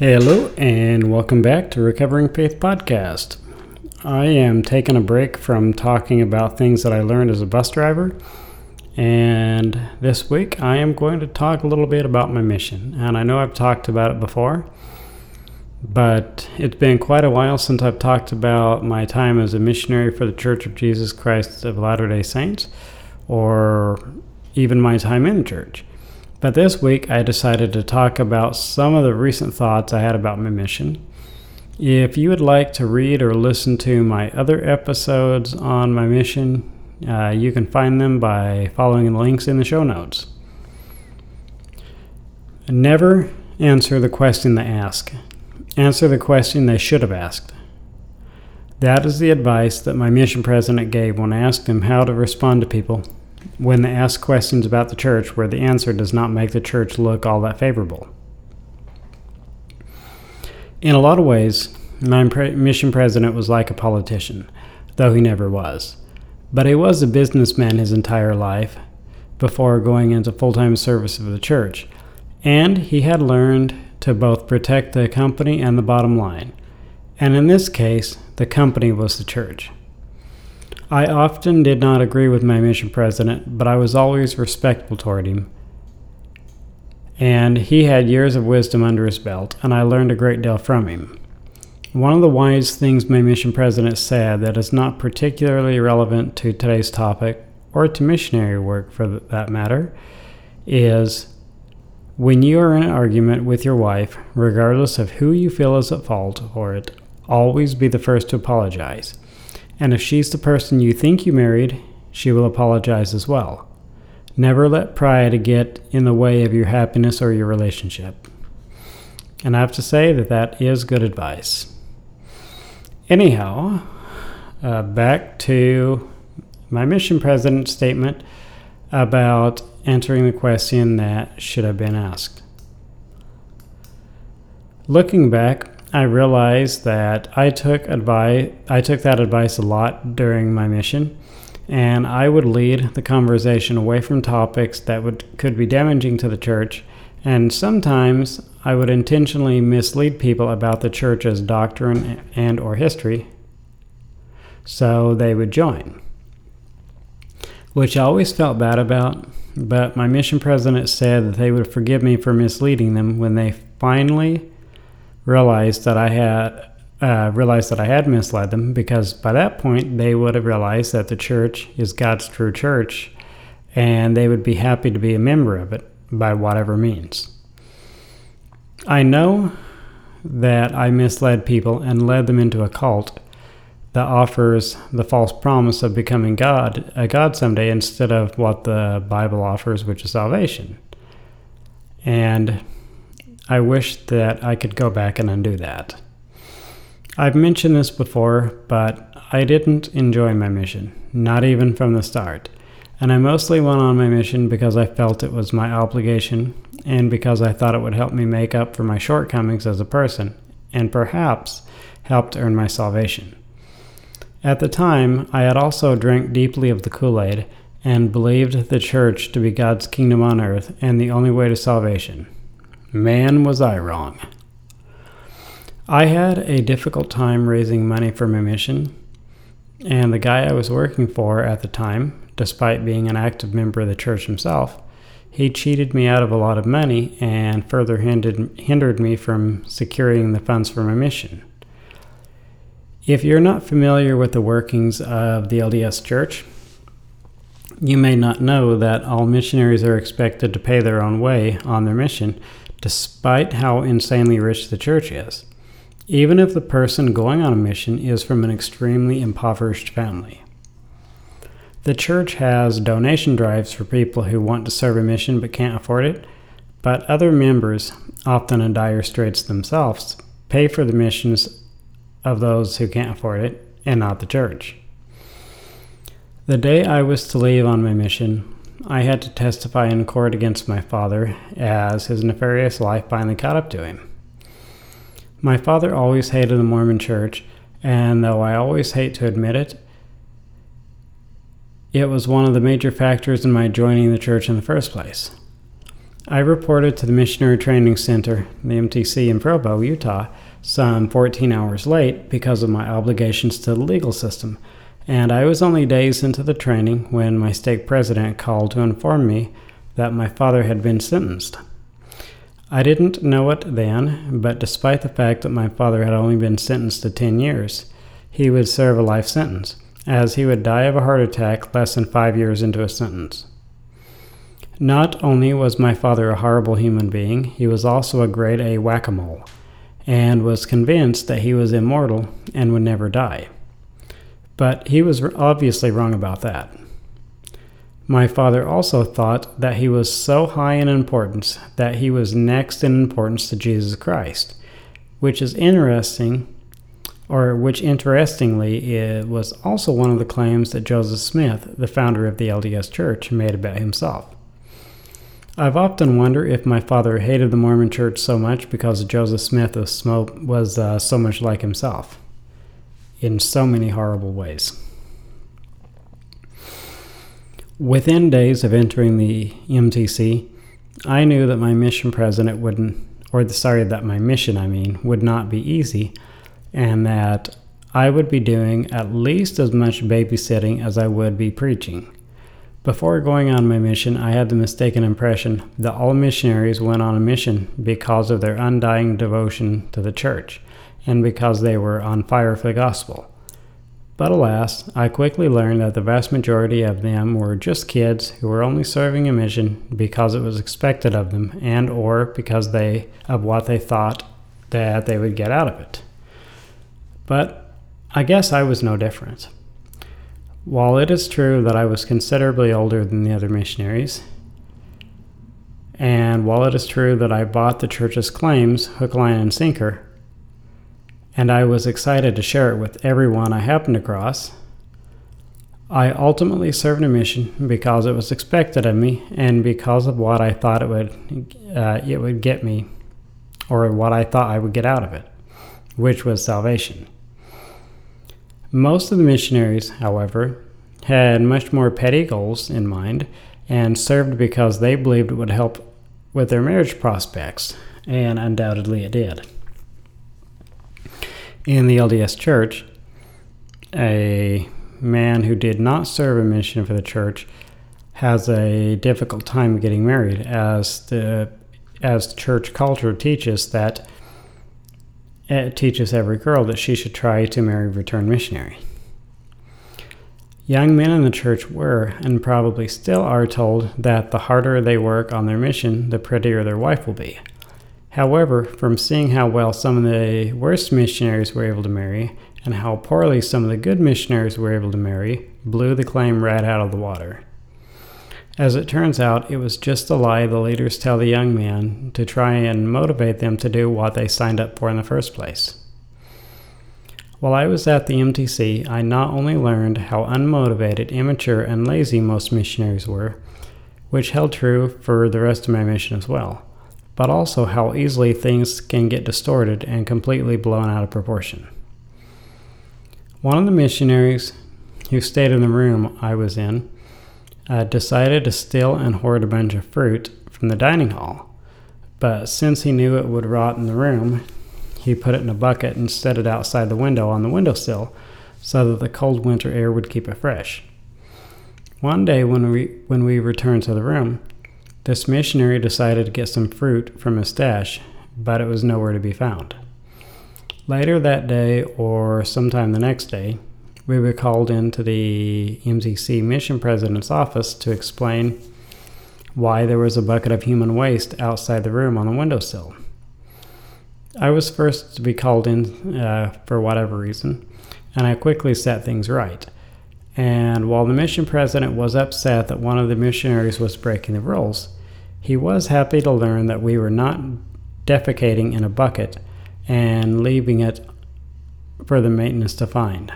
Hello, and welcome back to Recovering Faith Podcast. I am taking a break from talking about things that I learned as a bus driver, and this week I am going to talk a little bit about my mission. And I know I've talked about it before, but it's been quite a while since I've talked about my time as a missionary for the Church of Jesus Christ of Latter day Saints, or even my time in the church. But this week, I decided to talk about some of the recent thoughts I had about my mission. If you would like to read or listen to my other episodes on my mission, uh, you can find them by following the links in the show notes. Never answer the question they ask, answer the question they should have asked. That is the advice that my mission president gave when I asked him how to respond to people when they ask questions about the church where the answer does not make the church look all that favorable. In a lot of ways, my mission president was like a politician, though he never was. But he was a businessman his entire life before going into full time service of the church, and he had learned to both protect the company and the bottom line. And in this case, the company was the church. I often did not agree with my mission president, but I was always respectful toward him. And he had years of wisdom under his belt, and I learned a great deal from him. One of the wise things my mission president said that is not particularly relevant to today's topic, or to missionary work for that matter, is when you are in an argument with your wife, regardless of who you feel is at fault for it, always be the first to apologize. And if she's the person you think you married, she will apologize as well. Never let pride get in the way of your happiness or your relationship. And I have to say that that is good advice. Anyhow, uh, back to my mission president statement about answering the question that should have been asked. Looking back, I realized that I took advice I took that advice a lot during my mission and I would lead the conversation away from topics that would could be damaging to the church and sometimes I would intentionally mislead people about the church's doctrine and or history so they would join which I always felt bad about but my mission president said that they would forgive me for misleading them when they finally realized that I had uh, realized that I had misled them because by that point they would have realized that the church is God's true church and they would be happy to be a member of it by whatever means. I know that I misled people and led them into a cult that offers the false promise of becoming God, a God someday, instead of what the Bible offers, which is salvation. And I wish that I could go back and undo that. I've mentioned this before, but I didn't enjoy my mission, not even from the start. And I mostly went on my mission because I felt it was my obligation and because I thought it would help me make up for my shortcomings as a person and perhaps helped earn my salvation. At the time, I had also drank deeply of the Kool Aid and believed the church to be God's kingdom on earth and the only way to salvation. Man, was I wrong. I had a difficult time raising money for my mission, and the guy I was working for at the time, despite being an active member of the church himself, he cheated me out of a lot of money and further hindered, hindered me from securing the funds for my mission. If you're not familiar with the workings of the LDS Church, you may not know that all missionaries are expected to pay their own way on their mission despite how insanely rich the church is, even if the person going on a mission is from an extremely impoverished family. The church has donation drives for people who want to serve a mission but can't afford it, But other members, often in dire straits themselves, pay for the missions of those who can't afford it and not the church. The day I was to leave on my mission, I had to testify in court against my father as his nefarious life finally caught up to him. My father always hated the Mormon church, and though I always hate to admit it, it was one of the major factors in my joining the church in the first place. I reported to the Missionary Training Center, the MTC in Provo, Utah, some 14 hours late because of my obligations to the legal system, and I was only days into the training when my stake president called to inform me that my father had been sentenced. I didn't know it then, but despite the fact that my father had only been sentenced to 10 years, he would serve a life sentence, as he would die of a heart attack less than five years into a sentence. Not only was my father a horrible human being, he was also a grade A whack a mole, and was convinced that he was immortal and would never die. But he was obviously wrong about that. My father also thought that he was so high in importance that he was next in importance to Jesus Christ, which is interesting, or which interestingly was also one of the claims that Joseph Smith, the founder of the LDS Church, made about himself. I've often wondered if my father hated the Mormon church so much because Joseph Smith was, was uh, so much like himself in so many horrible ways. Within days of entering the MTC, I knew that my mission president wouldn't, or the, sorry, that my mission, I mean, would not be easy, and that I would be doing at least as much babysitting as I would be preaching. Before going on my mission, I had the mistaken impression that all missionaries went on a mission because of their undying devotion to the church and because they were on fire for the gospel. But alas, I quickly learned that the vast majority of them were just kids who were only serving a mission because it was expected of them and or because they of what they thought that they would get out of it. But I guess I was no different. While it is true that I was considerably older than the other missionaries, and while it is true that I bought the church's claims hook, line, and sinker, and I was excited to share it with everyone I happened across, I ultimately served a mission because it was expected of me and because of what I thought it would uh, it would get me, or what I thought I would get out of it, which was salvation. Most of the missionaries, however, had much more petty goals in mind and served because they believed it would help with their marriage prospects, and undoubtedly it did. In the LDS Church, a man who did not serve a mission for the church has a difficult time getting married, as the as church culture teaches that it teaches every girl that she should try to marry a returned missionary. Young men in the church were, and probably still are, told that the harder they work on their mission, the prettier their wife will be. However, from seeing how well some of the worst missionaries were able to marry, and how poorly some of the good missionaries were able to marry, blew the claim right out of the water. As it turns out, it was just a lie the leaders tell the young man to try and motivate them to do what they signed up for in the first place. While I was at the MTC, I not only learned how unmotivated, immature, and lazy most missionaries were, which held true for the rest of my mission as well, but also how easily things can get distorted and completely blown out of proportion. One of the missionaries who stayed in the room I was in uh, decided to steal and hoard a bunch of fruit from the dining hall. But since he knew it would rot in the room, he put it in a bucket and set it outside the window on the windowsill so that the cold winter air would keep it fresh. One day when we when we returned to the room, this missionary decided to get some fruit from his stash, but it was nowhere to be found. Later that day or sometime the next day, we were called into the MTC mission president's office to explain why there was a bucket of human waste outside the room on the windowsill. I was first to be called in uh, for whatever reason, and I quickly set things right. And while the mission president was upset that one of the missionaries was breaking the rules, He was happy to learn that we were not defecating in a bucket and leaving it for the maintenance to find.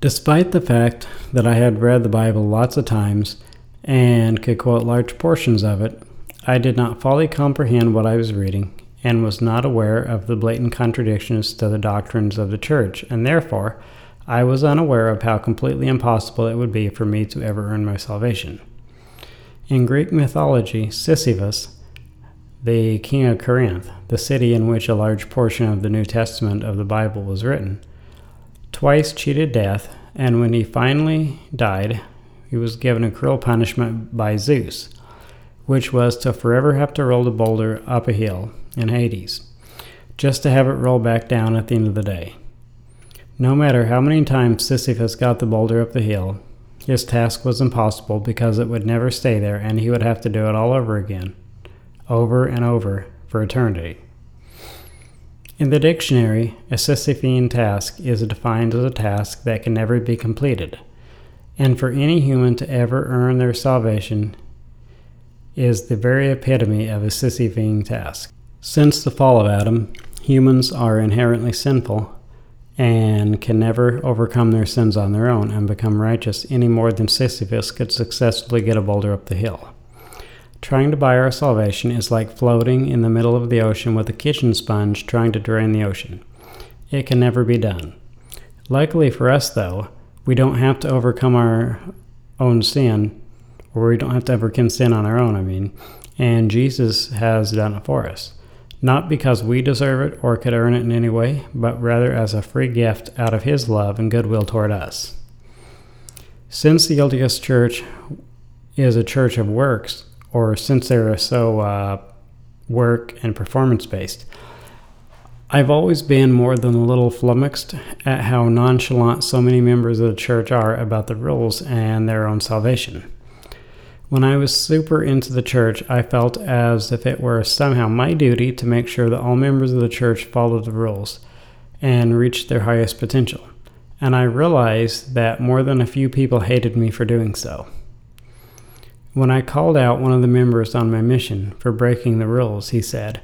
Despite the fact that I had read the Bible lots of times and could quote large portions of it, I did not fully comprehend what I was reading and was not aware of the blatant contradictions to the doctrines of the church, and therefore I was unaware of how completely impossible it would be for me to ever earn my salvation. In Greek mythology, Sisyphus, the king of Corinth, the city in which a large portion of the New Testament of the Bible was written, twice cheated death, and when he finally died, he was given a cruel punishment by Zeus, which was to forever have to roll the boulder up a hill in Hades, just to have it roll back down at the end of the day. No matter how many times Sisyphus got the boulder up the hill, his task was impossible because it would never stay there and he would have to do it all over again, over and over, for eternity. In the dictionary, a Sisyphean task is defined as a task that can never be completed, and for any human to ever earn their salvation is the very epitome of a Sisyphean task. Since the fall of Adam, humans are inherently sinful and can never overcome their sins on their own and become righteous any more than Sisyphus could successfully get a boulder up the hill. Trying to buy our salvation is like floating in the middle of the ocean with a kitchen sponge trying to drain the ocean. It can never be done. Luckily for us, though, we don't have to overcome our own sin, or we don't have to overcome sin on our own, I mean, and Jesus has done it for us not because we deserve it or could earn it in any way, but rather as a free gift out of His love and goodwill toward us. Since the LDS Church is a church of works, or since they're so uh, work and performance based, I've always been more than a little flummoxed at how nonchalant so many members of the church are about the rules and their own salvation. When I was super into the church, I felt as if it were somehow my duty to make sure that all members of the church followed the rules and reached their highest potential. And I realized that more than a few people hated me for doing so. When I called out one of the members on my mission for breaking the rules, he said,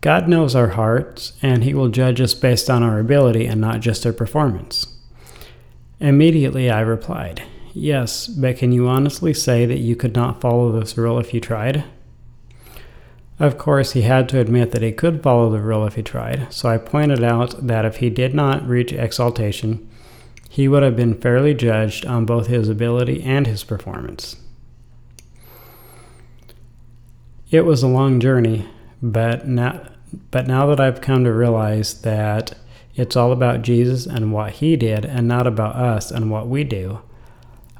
God knows our hearts, and He will judge us based on our ability and not just our performance. Immediately I replied, Yes, but can you honestly say that you could not follow this rule if you tried? Of course, he had to admit that he could follow the rule if he tried, so I pointed out that if he did not reach exaltation, he would have been fairly judged on both his ability and his performance. It was a long journey, but now, but now that I've come to realize that it's all about Jesus and what he did and not about us and what we do,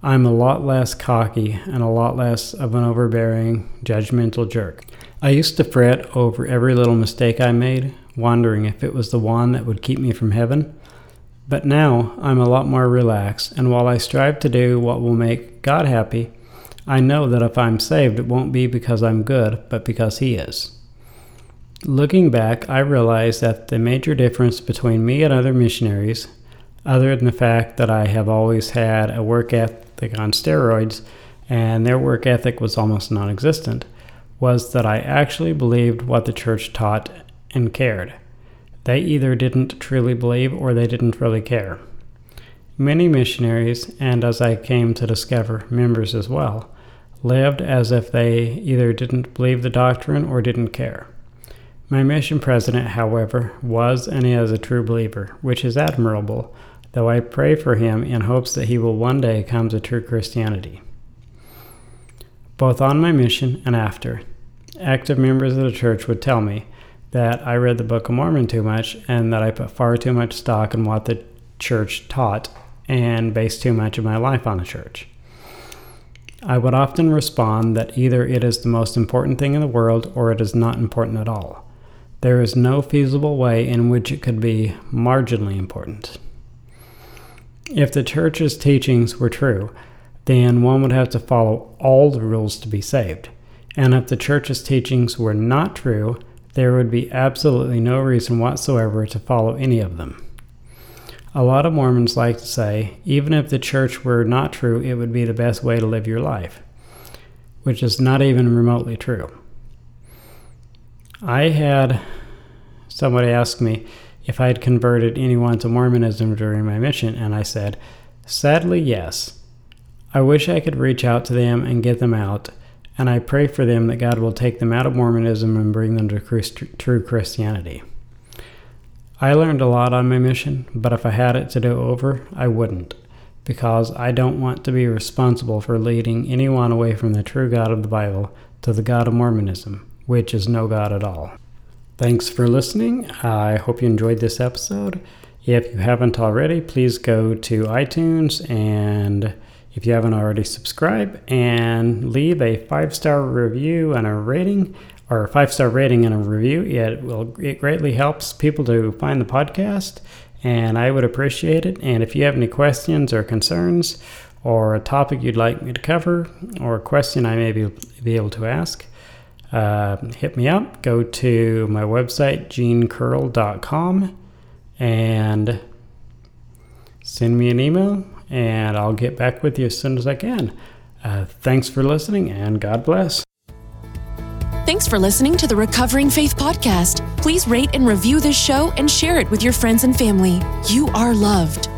I'm a lot less cocky and a lot less of an overbearing, judgmental jerk. I used to fret over every little mistake I made, wondering if it was the one that would keep me from heaven. But now I'm a lot more relaxed, and while I strive to do what will make God happy, I know that if I'm saved, it won't be because I'm good, but because He is. Looking back, I realize that the major difference between me and other missionaries, other than the fact that I have always had a work ethic on steroids, and their work ethic was almost non existent, was that I actually believed what the church taught and cared. They either didn't truly believe or they didn't really care. Many missionaries, and as I came to discover, members as well, lived as if they either didn't believe the doctrine or didn't care. My mission president, however, was and is a true believer, which is admirable, though I pray for him in hopes that he will one day come to true Christianity. Both on my mission and after, active members of the church would tell me that I read the Book of Mormon too much and that I put far too much stock in what the church taught and based too much of my life on the church. I would often respond that either it is the most important thing in the world or it is not important at all. There is no feasible way in which it could be marginally important. If the church's teachings were true, then one would have to follow all the rules to be saved. And if the church's teachings were not true, there would be absolutely no reason whatsoever to follow any of them. A lot of Mormons like to say, even if the church were not true, it would be the best way to live your life. which is not even remotely true. I had somebody ask me if I had converted anyone to Mormonism during my mission, and I said, sadly, yes. I wish I could reach out to them and get them out, and I pray for them that God will take them out of Mormonism and bring them to Christ- true Christianity. I learned a lot on my mission, but if I had it to do over, I wouldn't, because I don't want to be responsible for leading anyone away from the true God of the Bible to the God of Mormonism, which is no God at all. Thanks for listening. I hope you enjoyed this episode. If you haven't already, please go to iTunes and if you haven't already, subscribe and leave a five star review and a rating or a five star rating and a review. It will it greatly helps people to find the podcast, and I would appreciate it. And if you have any questions or concerns, or a topic you'd like me to cover, or a question I may be, be able to ask, uh, hit me up. Go to my website, genecurl.com, and send me an email, and I'll get back with you as soon as I can. Uh, thanks for listening, and God bless. Thanks for listening to the Recovering Faith Podcast. Please rate and review this show and share it with your friends and family. You are loved.